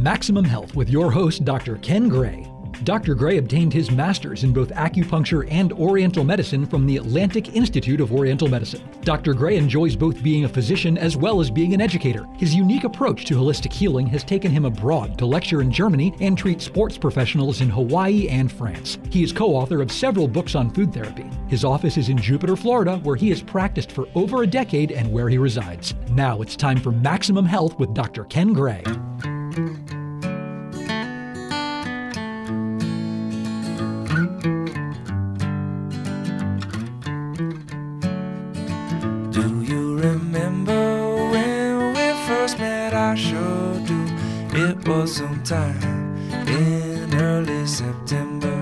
Maximum Health with your host, Dr. Ken Gray. Dr. Gray obtained his master's in both acupuncture and Oriental medicine from the Atlantic Institute of Oriental Medicine. Dr. Gray enjoys both being a physician as well as being an educator. His unique approach to holistic healing has taken him abroad to lecture in Germany and treat sports professionals in Hawaii and France. He is co author of several books on food therapy. His office is in Jupiter, Florida, where he has practiced for over a decade and where he resides. Now it's time for Maximum Health with Dr. Ken Gray. Sometime in early September.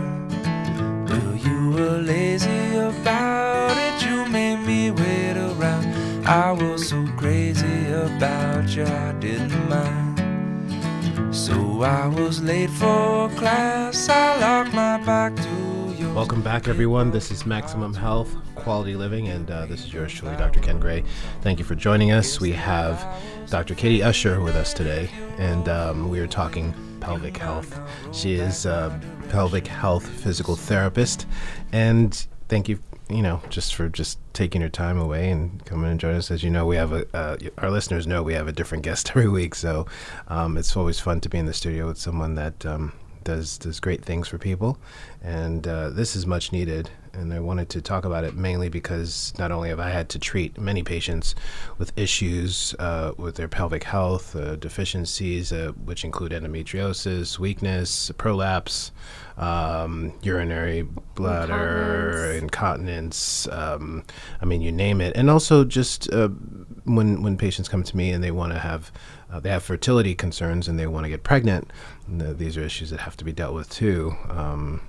Well, you were lazy about it, you made me wait around. I was so crazy about you, I didn't mind. So I was late for class, I locked my back to yours. Welcome back, everyone. This is Maximum Health, Quality Living, and uh, this is yours truly, Dr. Ken Gray. Thank you for joining us. We have Dr. Katie Usher with us today, and um, we are talking pelvic health. She is a pelvic health physical therapist, and thank you, you know, just for just taking your time away and coming and joining us. As you know, we have a uh, our listeners know we have a different guest every week, so um, it's always fun to be in the studio with someone that. Um, does does great things for people, and uh, this is much needed. And I wanted to talk about it mainly because not only have I had to treat many patients with issues uh, with their pelvic health uh, deficiencies, uh, which include endometriosis, weakness, prolapse, um, urinary bladder, incontinence. um, I mean, you name it, and also just uh, when when patients come to me and they want to have uh, they have fertility concerns and they want to get pregnant. uh, these are issues that have to be dealt with too. Um,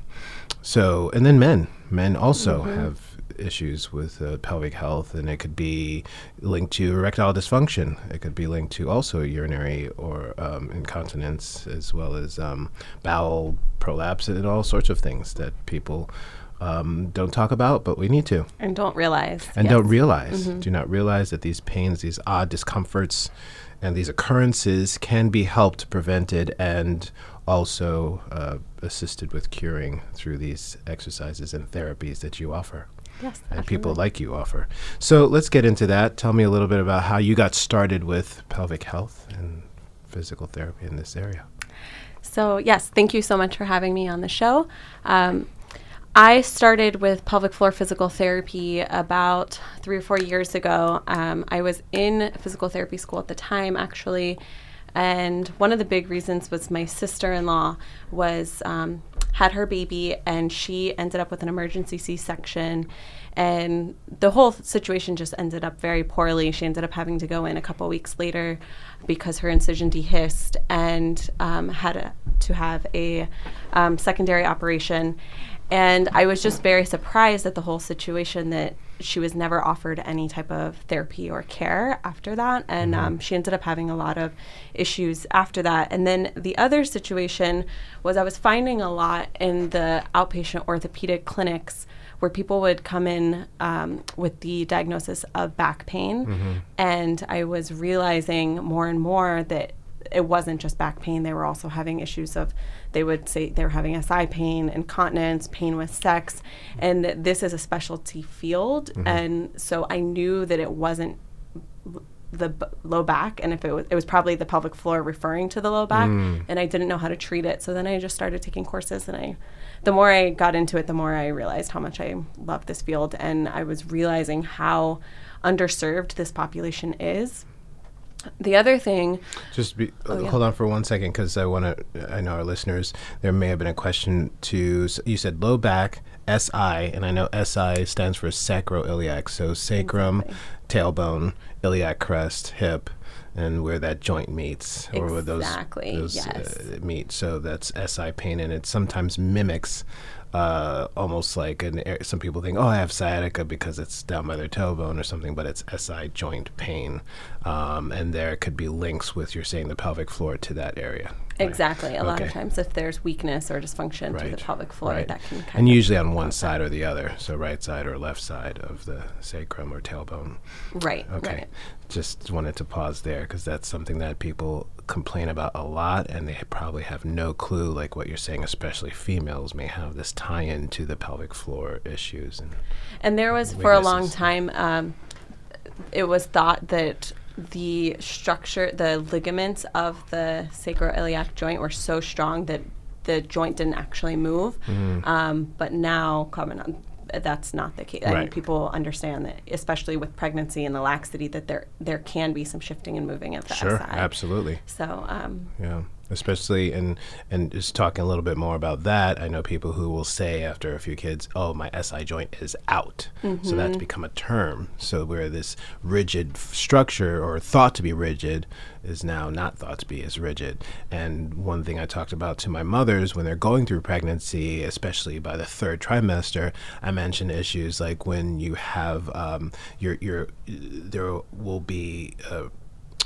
so, and then men, men also have issues with uh, pelvic health, and it could be linked to erectile dysfunction. It could be linked to also urinary or um, incontinence, as well as um, bowel prolapse, and all sorts of things that people. Um, don't talk about, but we need to and don't realize. and yes. don't realize, do not realize that these pains, these odd discomforts, and these occurrences can be helped, prevented, and also uh, assisted with curing through these exercises and therapies that you offer Yes, and people like you offer. So let's get into that. Tell me a little bit about how you got started with pelvic health and physical therapy in this area. So, yes, thank you so much for having me on the show. Um, I started with pelvic floor physical therapy about three or four years ago. Um, I was in physical therapy school at the time, actually, and one of the big reasons was my sister-in-law was um, had her baby, and she ended up with an emergency C-section, and the whole situation just ended up very poorly. She ended up having to go in a couple weeks later because her incision dehisced and um, had a, to have a um, secondary operation. And I was just very surprised at the whole situation that she was never offered any type of therapy or care after that. And um, she ended up having a lot of issues after that. And then the other situation was I was finding a lot in the outpatient orthopedic clinics where people would come in um, with the diagnosis of back pain. And I was realizing more and more that it wasn't just back pain. They were also having issues of, they would say they were having SI pain, incontinence, pain with sex. And this is a specialty field. Mm-hmm. And so I knew that it wasn't the b- low back. And if it was it was probably the pelvic floor referring to the low back. Mm. And I didn't know how to treat it. So then I just started taking courses. And I the more I got into it the more I realized how much I love this field. And I was realizing how underserved this population is the other thing Just be, uh, Oh, yeah. hold on for one second because I want to. I know our listeners. There may have been a question to. You said low back SI, and I know SI stands for sacroiliac. So sacrum, tailbone, iliac crest, hip, and where that joint meets, or where those Exactly, those yes. uh, meet. So that's SI pain, and it sometimes mimics. Uh, almost like an some people think, oh, I have sciatica because it's down by their tailbone or something, but it's SI joint pain, um, and there could be links with you're saying the pelvic floor to that area. Right. Exactly. A lot of times, if there's weakness or dysfunction through the pelvic floor, right. that can kind and usually on one side or the other, so right side or left side of the sacrum or tailbone. right. Okay. Right. Just wanted to pause there because that's something that people complain about a lot, and they probably have no clue, like what you're saying, especially females may have this tie in to the pelvic floor issues. And, and there was, for a long time, um, it was thought that the structure, the ligaments of the sacroiliac joint were so strong that the joint didn't actually move. Mm-hmm. Um, but now, coming on, that's not the case. I mean, people understand that, especially with pregnancy and the laxity, that there there can be some shifting and moving of the sure, SI. absolutely. So, um, Yeah, especially and and just talking a little bit more about that. I know people who will say after a few kids, "Oh, my SI joint is out," so that's become a term. So where this rigid structure or thought to be rigid is now not thought to be as rigid. And one thing I talked about to my mothers when they're going through pregnancy, especially by the third trimester, I mentioned issues like when you have um, your your there will be. Uh,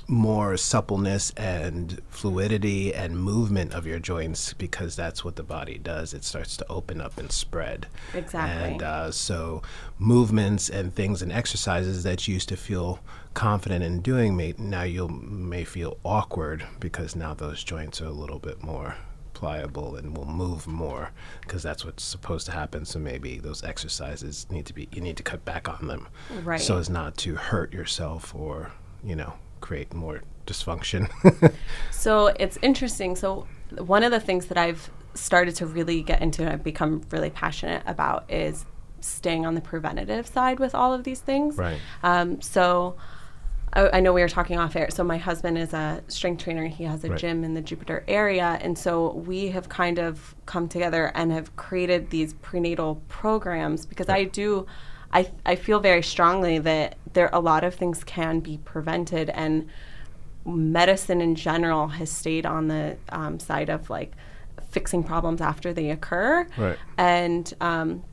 more suppleness and fluidity and movement of your joints because that's what the body does. It starts to open up and spread. Exactly. And uh, so, movements and things and exercises that you used to feel confident in doing, may, now you may feel awkward because now those joints are a little bit more pliable and will move more because that's what's supposed to happen so maybe those exercises need to be you need to cut back on them Right. so as not to hurt yourself or you know create more dysfunction So it's interesting. So one of the things that I've started to really get into and I've become really passionate about is staying on the preventative side with all of these things. Right. Um, so I, I know we were talking off air. So my husband is a strength trainer. He has a Right. gym in the Jupiter area, and so we have kind of come together and have created these prenatal programs because I do. I, I feel very strongly that there a lot of things can be prevented and medicine in general has stayed on the um, side of like fixing problems after they occur Right. and um,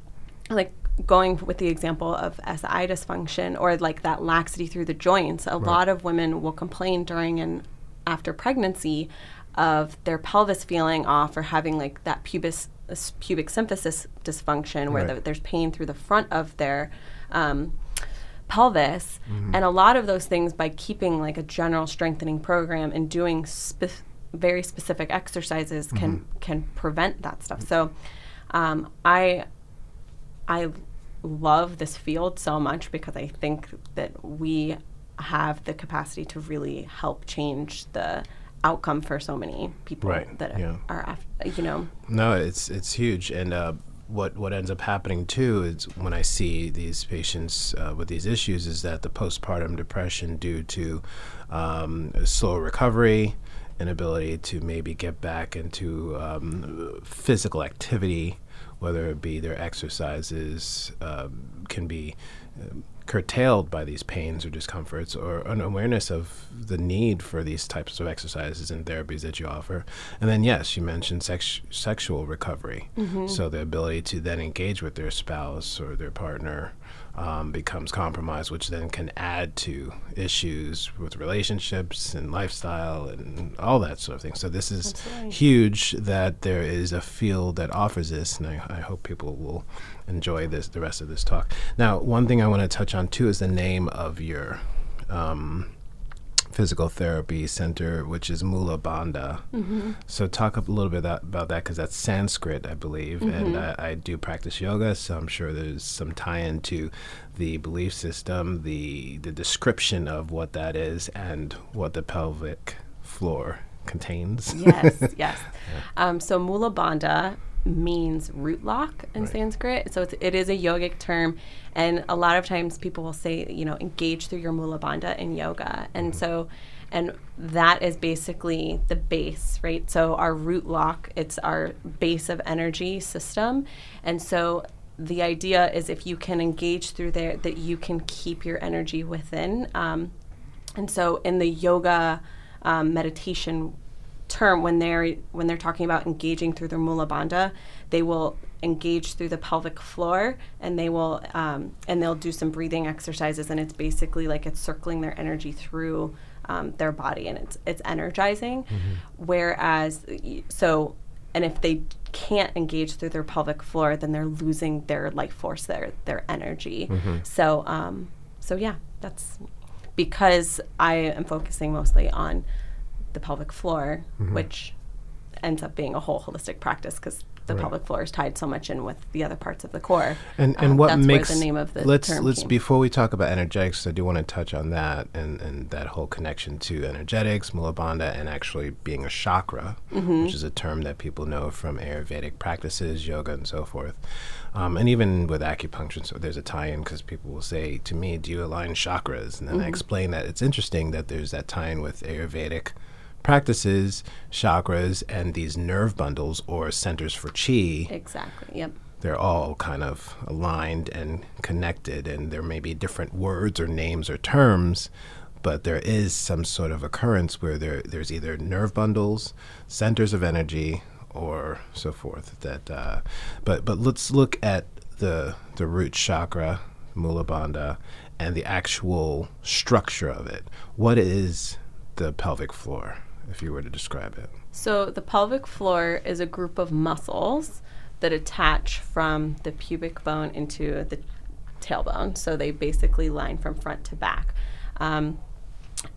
like going with the example of SI dysfunction or like that laxity through the joints, a lot of women will complain during and after pregnancy of their pelvis feeling off or having like that pubis s- pubic symphysis dysfunction where Right. the, there's pain through the front of their um, pelvis and a lot of those things by keeping like a general strengthening program and doing spe- very specific exercises can can prevent that stuff. So um, i i love this field so much because i think that we have the capacity to really help change the outcome for so many people Right, that yeah. are you know. No, it's it's huge, and uh, what what ends up happening too is when I see these patients uh, with these issues is that the postpartum depression due to um, slow recovery, inability to maybe get back into um, physical activity, whether it be their exercises, um, can be. Um, curtailed by these pains or discomforts or an awareness of the need for these types of exercises and therapies that you offer. And then yes you mentioned sex- sexual recovery. Mm-hmm. So the ability to then engage with their spouse or their partner um, becomes compromised which then can add to issues with relationships and lifestyle and all that sort of thing so this is Absolutely. huge that there is a field that offers this and I, I hope people will enjoy this the rest of this talk now one thing i want to touch on too is the name of your um, physical therapy center which is mula bandha so talk a little bit that, about that because that's sanskrit i believe and I, I do practice yoga so i'm sure there's some tie-in to the belief system the the description of what that is and what the pelvic floor contains. Yes, yes. Um, so Mula Bandha means root lock in Sanskrit. So it's, it is a yogic term, and a lot of times people will say, you know, engage through your Mula Bandha in yoga, and so. And that is basically the base, right? So our root lock, it's our base of energy system. And so the idea is if you can engage through there, that you can keep your energy within. Um, and so in the yoga um, meditation term, when they're when they're talking about engaging through their mula bandha, they will engage through the pelvic floor, and they will um, and they'll do some breathing exercises, and it's basically like it's circling their energy through um, their body, and it's it's energizing. Whereas, so and if they can't engage through their pelvic floor, then they're losing their life force, their their energy. So um, so yeah, that's because I am focusing mostly on the pelvic floor, Mm-hmm. which ends up being a whole holistic practice because the Right. pelvic floor is tied so much in with the other parts of the core. And and Um, what that's makes the name of the let's term let's came. before we talk about energetics, I do want to touch on that and and that whole connection to energetics, mula bandha, and actually being a chakra, Mm-hmm. which is a term that people know from Ayurvedic practices, yoga, and so forth. Um, and even with acupuncture, so there's a tie-in because people will say to me, "Do you align chakras?" And then I Mm-hmm. explain that it's interesting that there's that tie-in with Ayurvedic practices, chakras, and these nerve bundles or centers for chi Exactly. Yep. they're all kind of aligned and connected, and there may be different words or names or terms, but there is some sort of occurrence where there there's either nerve bundles, centers of energy, or so forth. That, uh, but but let's look at the the root chakra, Mula Bandha, and the actual structure of it. What is the pelvic floor, if you were to describe it? So the pelvic floor is a group of muscles that attach from the pubic bone into the tailbone. So they basically line from front to back. Um,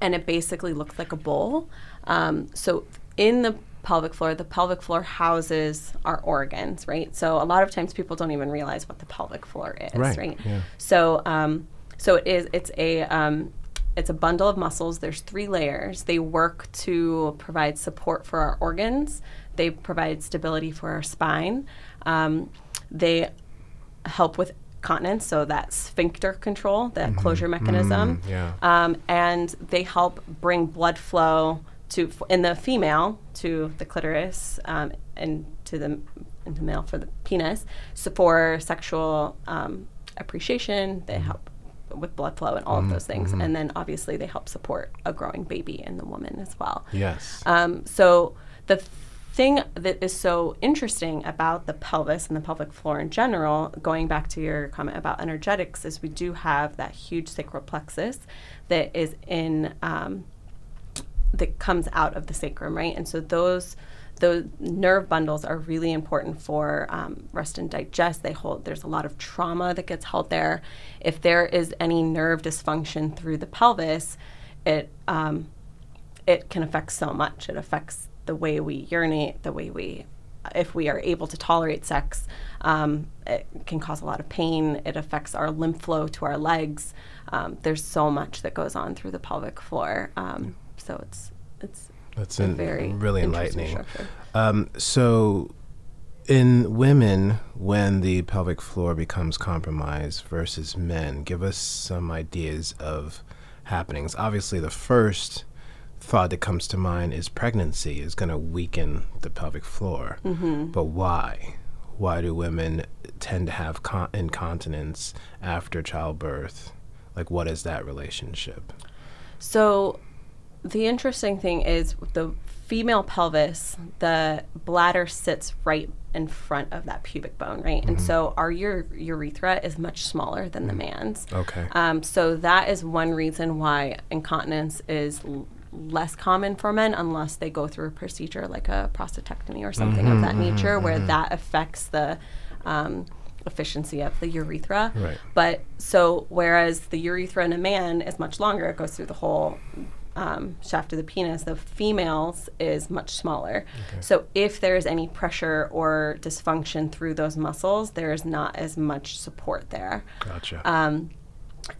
and it basically looks like a bowl. Um, so in the pelvic floor, the pelvic floor houses our organs, right? So a lot of times people don't even realize what the pelvic floor is, Right, right? yeah. So um, so it is it's a um, it's a bundle of muscles. There's three layers. They work to provide support for our organs. They provide stability for our spine. Um, they help with continence, so that sphincter control, that closure mechanism. yeah. Um, and they help bring blood flow to f- in the female to the clitoris um, and to the in the male for the penis. So for sexual um, appreciation, they help with blood flow and all of those things. And then obviously they help support a growing baby in the woman as well. Yes. Um, so the thing that is so interesting about the pelvis and the pelvic floor in general, going back to your comment about energetics, is we do have that huge sacral plexus that is in um, that comes out of the sacrum, right? And so those those nerve bundles are really important for um, rest and digest. They hold. There's a lot of trauma that gets held there. If there is any nerve dysfunction through the pelvis, it um, it can affect so much. It affects the way we urinate, the way we, if we are able to tolerate sex, um, it can cause a lot of pain. It affects our lymph flow to our legs. Um, there's so much that goes on through the pelvic floor. Um, so it's it's That's in- very really enlightening. Um, so, in women, when the pelvic floor becomes compromised versus men, give us some ideas of happenings. Obviously, the first thought that comes to mind is pregnancy is going to weaken the pelvic floor. Mm-hmm. But why? Why do women tend to have con- incontinence after childbirth? Like, what is that relationship? So, the interesting thing is the female pelvis, the bladder sits right in front of that pubic bone, right? And so our ure- urethra is much smaller than the man's. Okay. Um, so that is one reason why incontinence is l- less common for men unless they go through a procedure like a prostatectomy or something of that nature, where that affects the um, efficiency of the urethra. Right. But so whereas the urethra in a man is much longer, it goes through the whole um, shaft of the penis. The females is much smaller. So if there is any pressure or dysfunction through those muscles, there is not as much support there. Gotcha. Um,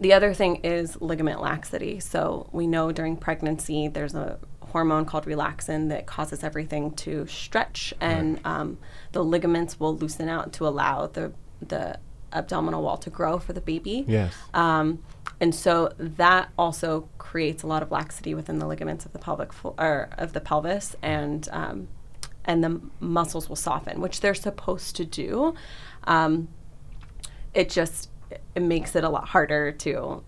the other thing is ligament laxity. So we know during pregnancy there's a hormone called relaxin that causes everything to stretch, and um, the ligaments will loosen out to allow the the abdominal wall to grow for the baby. yes. Um, and so that also creates a lot of laxity within the ligaments of the pelvic flo- or of the pelvis, and um, and the muscles will soften, which they're supposed to do. Um, it just it makes it a lot harder to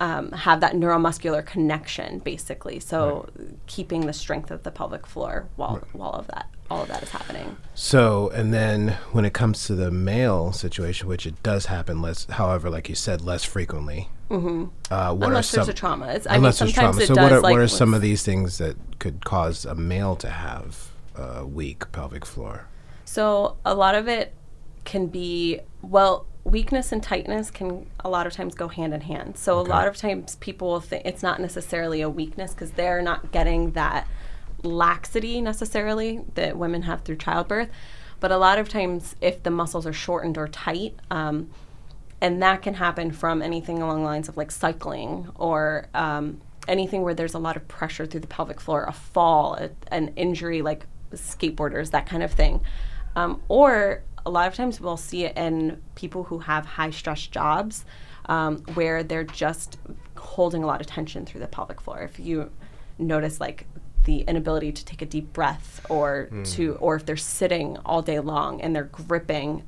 um, have that neuromuscular connection, basically. So keeping the strength of the pelvic floor while while of that all of that is happening. So, and then when it comes to the male situation, which it does happen less, however, like you said, less frequently. Mm-hmm. Uh, what Unless are there's a trauma. It's, I mean, unless there's trauma. So, what are like, what are some of these things that could cause a male to have a weak pelvic floor? So a lot of it can be well. Weakness and tightness can a lot of times go hand in hand. So Okay. a lot of times people will think it's not necessarily a weakness because they're not getting that laxity necessarily that women have through childbirth. But a lot of times, if the muscles are shortened or tight, um, and that can happen from anything along the lines of like cycling or um, anything where there's a lot of pressure through the pelvic floor, a fall, a, an injury like skateboarders, that kind of thing. Um, or a lot of times we'll see it in people who have high stress jobs um, where they're just holding a lot of tension through the pelvic floor. If you notice like the inability to take a deep breath or to or if they're sitting all day long and they're gripping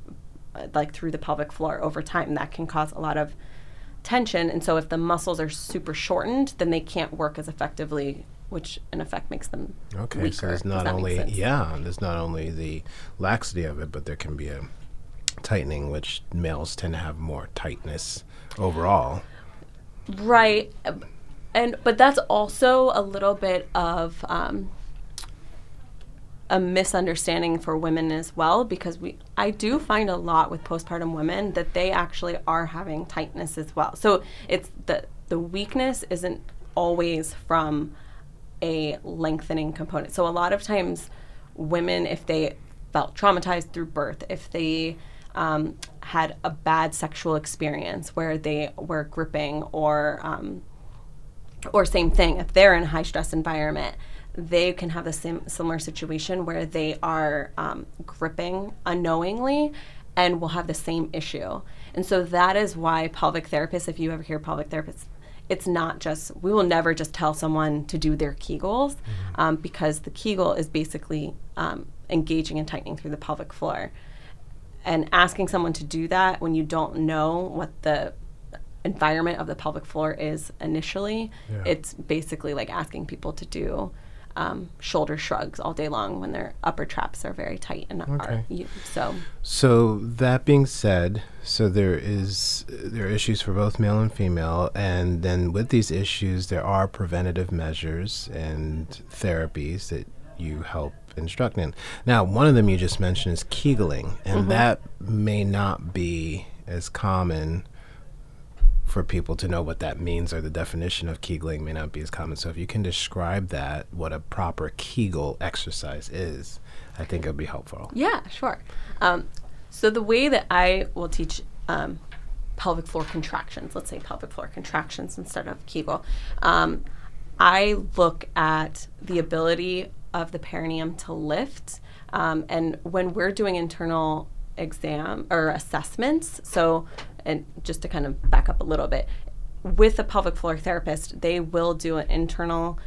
uh, like through the pelvic floor over time that can cause a lot of tension and so if the muscles are super shortened then they can't work as effectively which in effect makes them Okay, weaker. so there's not only yeah, there's not only the laxity of it, but there can be a tightening, which males tend to have more tightness overall. Right. And but that's also a little bit of um, a misunderstanding for women as well because we I do find a lot with postpartum women that they actually are having tightness as well. So it's the the weakness isn't always from a lengthening component. So a lot of times women if they felt traumatized through birth, if they um, had a bad sexual experience where they were gripping or um, or same thing if they're in a high stress environment they can have the same similar situation where they are um, gripping unknowingly and will have the same issue and so that is why pelvic therapists if you ever hear pelvic therapists it's not just we will never just tell someone to do their kegels um, because the kegel is basically um, engaging and tightening through the pelvic floor and asking someone to do that when you don't know what the environment of the pelvic floor is initially, Yeah. it's basically like asking people to do um, shoulder shrugs all day long when their upper traps are very tight and are Okay. you, so. So that being said, so there is there are issues for both male and female, and then with these issues, there are preventative measures and therapies that you help instruct in. Now, one of them you just mentioned is Kegling, and that may not be as common for people to know what that means or the definition of Kegling may not be as common. So if you can describe that, what a proper Kegel exercise is, I think it would be helpful. Yeah, sure. Um, so the way that I will teach um, pelvic floor contractions, let's say pelvic floor contractions instead of Kegel, um, I look at the ability of the perineum to lift. Um, and when we're doing internal exam or assessments, so and just to kind of back up a little bit, with a pelvic floor therapist, they will do an internal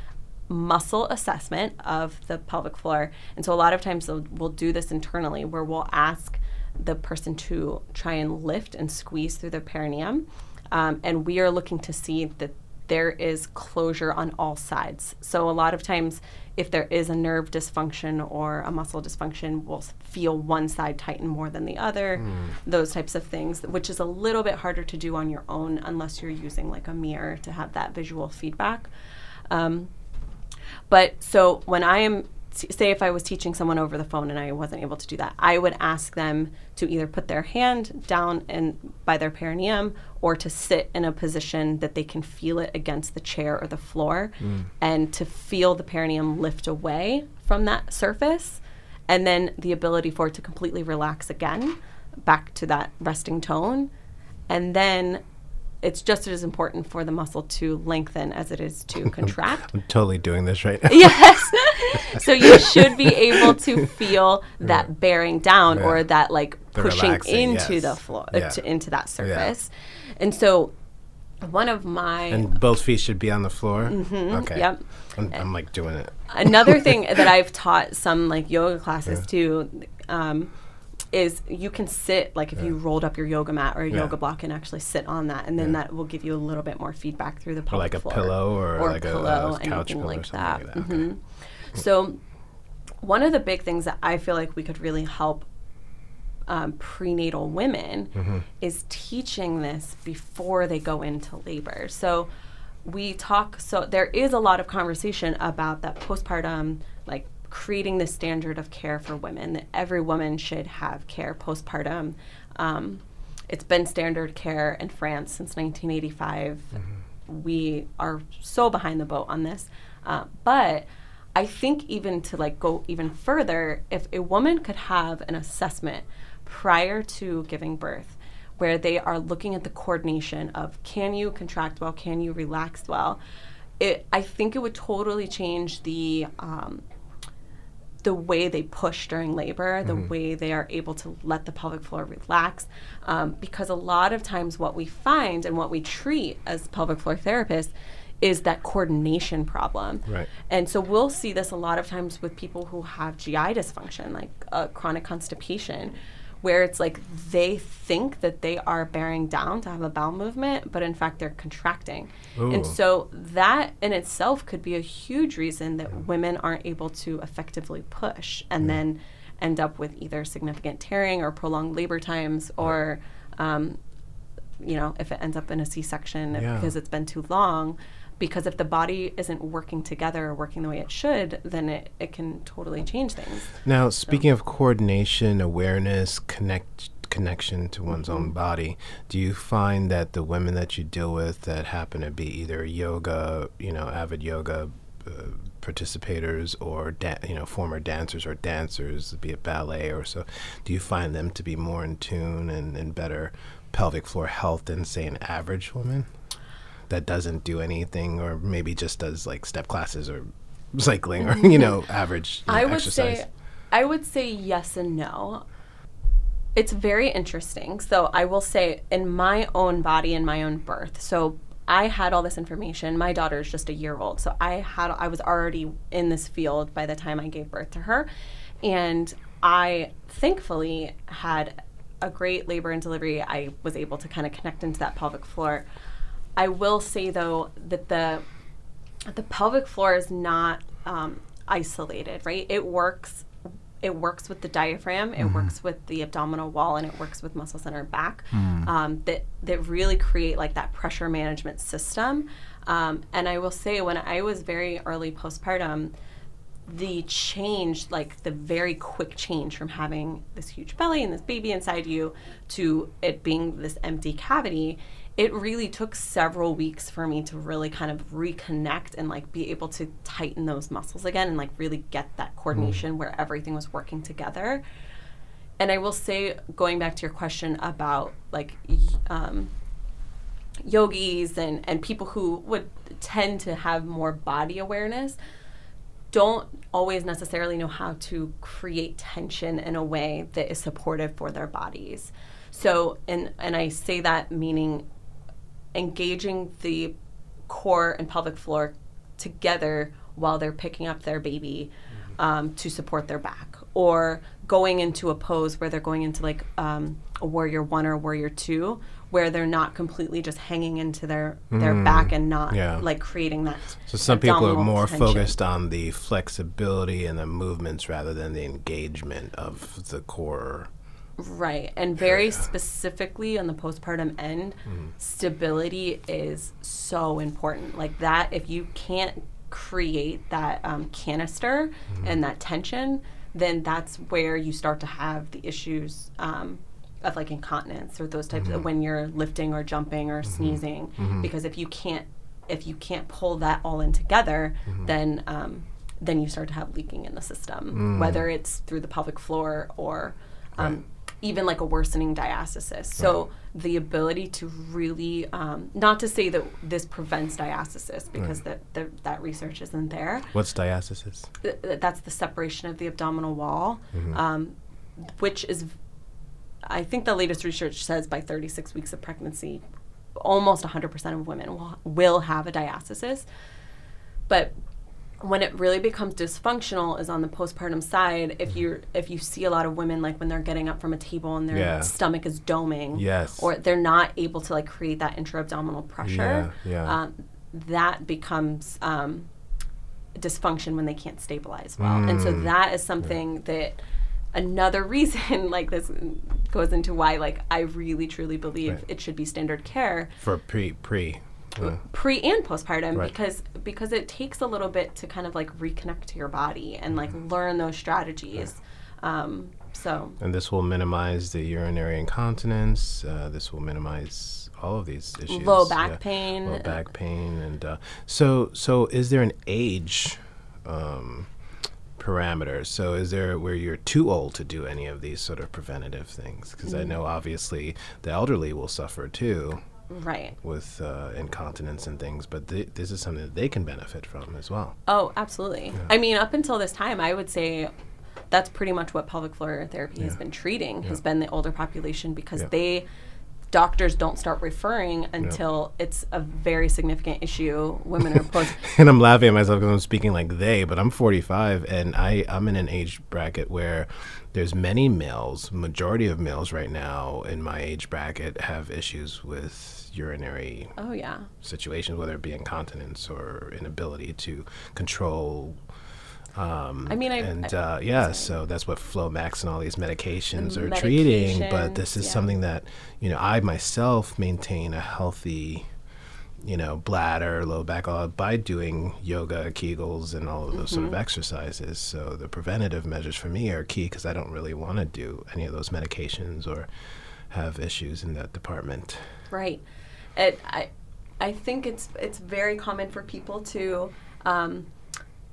muscle assessment of the pelvic floor. And so a lot of times we'll do this internally where we'll ask the person to try and lift and squeeze through the perineum. Um, and we are looking to see that there is closure on all sides. So a lot of times if there is a nerve dysfunction or a muscle dysfunction, we'll feel one side tighten more than the other, those types of things, which is a little bit harder to do on your own unless you're using like a mirror to have that visual feedback. Um, but so when I am, say, if I was teaching someone over the phone and I wasn't able to do that, I would ask them to either put their hand down and by their perineum or to sit in a position that they can feel it against the chair or the floor mm. and to feel the perineum lift away from that surface. And then the ability for it to completely relax again back to that resting tone. And then it's just as important for the muscle to lengthen as it is to contract. I'm totally doing this right now. yes. so you should be able to feel that bearing down Yeah. or that like The pushing relaxing, into yes. the floor uh, Yeah. to, into that surface. And so one of my And both feet should be on the floor. Mm-hmm. Okay. yep. I'm, I'm like doing it. another thing that I've taught some like yoga classes too um, is you can sit like if you rolled up your yoga mat or a Yeah. yoga block and actually sit on that, and then that will give you a little bit more feedback through the Or pelvic like a floor. pillow or, or like a- pillow, a, couch anything pillow or like something that. like that. Okay. Mhm. So, one of the big things that I feel like we could really help um, prenatal women Mm-hmm. is teaching this before they go into labor. So, we talk, so there is a lot of conversation about that postpartum, like creating the standard of care for women, that every woman should have care postpartum. Um, It's been standard care in France since 1985. We are so behind the boat on this. Uh, but I think even to like go even further, if a woman could have an assessment prior to giving birth, where they are looking at the coordination of can you contract well, can you relax well, it I think it would totally change the um, the way they push during labor, the way they are able to let the pelvic floor relax. Um, because a lot of times, what we find and what we treat as pelvic floor therapists is that coordination problem. Right. And so we'll see this a lot of times with people who have GI dysfunction, like uh, chronic constipation, where it's like they think that they are bearing down to have a bowel movement, but in fact they're contracting. Ooh. And so that in itself could be a huge reason that women aren't able to effectively push and then end up with either significant tearing or prolonged labor times or um, you know if it ends up in a c-section Yeah. because it's been too long because if the body isn't working together or working the way it should then it, it can totally change things. Now, speaking of coordination, awareness, connect connection to one's own body, do you find that the women that you deal with that happen to be either yoga, you know, avid yoga uh, participators or da- you know former dancers or dancers, be it ballet or so, do you find them to be more in tune and, and better pelvic floor health than say an average woman that doesn't do anything or maybe just does like step classes or cycling or mm-hmm. you know average you know, I would exercise? say I would say yes and no. It's very interesting. So I will say in my own body in my own birth. So I had all this information. My daughter is just a year old. So I had I was already in this field by the time I gave birth to her. And I thankfully had a great labor and delivery. I was able to kind of connect into that pelvic floor. I will say though that the the pelvic floor is not um, isolated, right? It works. It works with the diaphragm. It works with the abdominal wall, and it works with muscles in our back um, that that really create like that pressure management system. Um, and I will say, when I was very early postpartum, the change, like the very quick change from having this huge belly and this baby inside you to it being this empty cavity, it really took several weeks for me to really kind of reconnect and like be able to tighten those muscles again and like really get that coordination where everything was working together. And I will say, going back to your question about like um, yogis and, and people who would tend to have more body awareness don't always necessarily know how to create tension in a way that is supportive for their bodies. So, and and I say that meaning engaging the core and pelvic floor together while they're picking up their baby um, to support their back, or going into a pose where they're going into like um, a warrior one or warrior two, where they're not completely just hanging into their their back and not yeah. like creating that. So some people are more tension. focused on the flexibility and the movements rather than the engagement of the core. Right. And very specifically on the postpartum end, stability is so important. Like that, if you can't create that um, canister and that tension, then that's where you start to have the issues um, of like incontinence or those types of when you're lifting or jumping or sneezing. Because if you can't if you can't pull that all in together, then um, then you start to have leaking in the system, whether it's through the pelvic floor or um, even like a worsening diastasis. So the ability to really, um, not to say that this prevents diastasis because that that that research isn't there. What's diastasis? Th- th- that's the separation of the abdominal wall, um, which is, I think the latest research says by 36 weeks of pregnancy, almost 100% of women will, will have a diastasis. But when it really becomes dysfunctional is on the postpartum side if you if you see a lot of women like when they're getting up from a table and their Yeah. stomach is doming Yes. or they're not able to like create that intra-abdominal pressure Yeah, yeah. Um, that becomes um, dysfunction when they can't stabilize well and so Mm. that is something that another reason like this goes into why like i really truly believe Right. it should be standard care For pre pre. Uh, pre and postpartum Right. because because it takes a little bit to kind of like reconnect to your body and like learn those strategies um, So And this will minimize the urinary incontinence. Uh, this will minimize all of these issues. low back pain. Low back pain, and uh, so so is there an age um, parameter? So is there where you're too old to do any of these sort of preventative things? Because Mm. I know obviously the elderly will suffer too right. with uh, incontinence and things, but th- this is something that they can benefit from as well. Oh, absolutely. I mean, up until this time, I would say that's pretty much what pelvic floor therapy has been treating has been the older population because Yeah. they doctors don't start referring until it's a very significant issue. Women are post. and I'm laughing at myself because I'm speaking like they, but I'm 45 and I I'm in an age bracket where there's many males, majority of males right now in my age bracket have issues with urinary oh yeah. situations, whether it be incontinence or inability to control. Um, I mean, I- and I- uh, yeah, so that's what Flomax and all these medications are treating. But this is yeah. something that you know I myself maintain a healthy, you know, bladder, low back, all by doing yoga, Kegels, and all of those sort of Mm-hmm. exercises. So the preventative measures for me are key because I don't really want to do any of those medications or have issues in that department. Right. It, I, I think it's it's very common for people to um,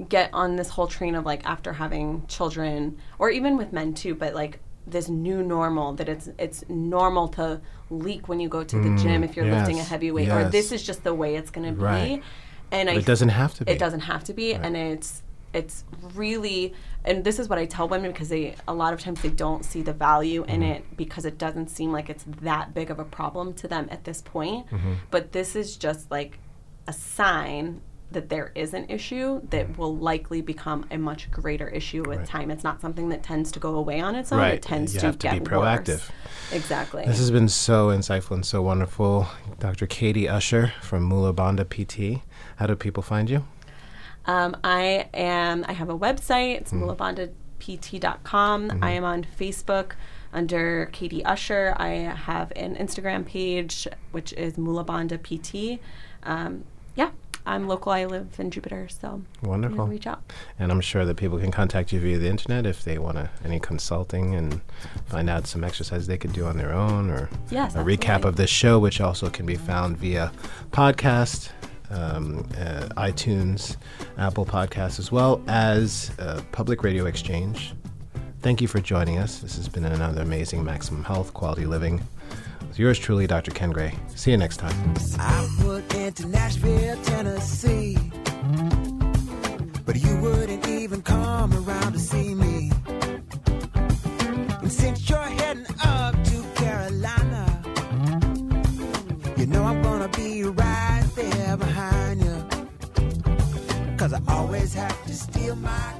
get on this whole train of like after having children, or even with men too, but like this new normal that it's it's normal to leak when you go to the gym if you're lifting a heavy weight, or this is just the way it's going to Right. be. And I it doesn't have to be. it doesn't have to be, and it's it's really and this is what I tell women because they a lot of times they don't see the value in Mm-hmm. it because it doesn't seem like it's that big of a problem to them at this point. Mm-hmm. But this is just like a sign that there is an issue that will likely become a much greater issue with Right. time. It's not something that tends to go away on its own. Right. It tends You to have to get be proactive. worse. Exactly. This has been so insightful and so wonderful. Dr. Katie Usher from Mula Bandha PT. How do people find you? Um, I am. I have a website. It's Mm. mulabandhapt.com. I am on Facebook under Katie Usher. I have an Instagram page which is Mulabandha PT. Um, yeah, I'm local. I live in Jupiter, so Wonderful. reach out. And I'm sure that people can contact you via the internet if they want to any consulting and find out some exercises they could do on their own or Yes, a recap of this show, which also can be found via podcast, um, uh, iTunes, Apple Podcasts, as well as uh, Public Radio Exchange. Thank you for joining us. This has been another amazing Maximum Health Quality Living. With yours truly, Dr. Ken Gray. See you next time. I would Nashville, Tennessee. But you wouldn't even come around to see me. And since always have to steal my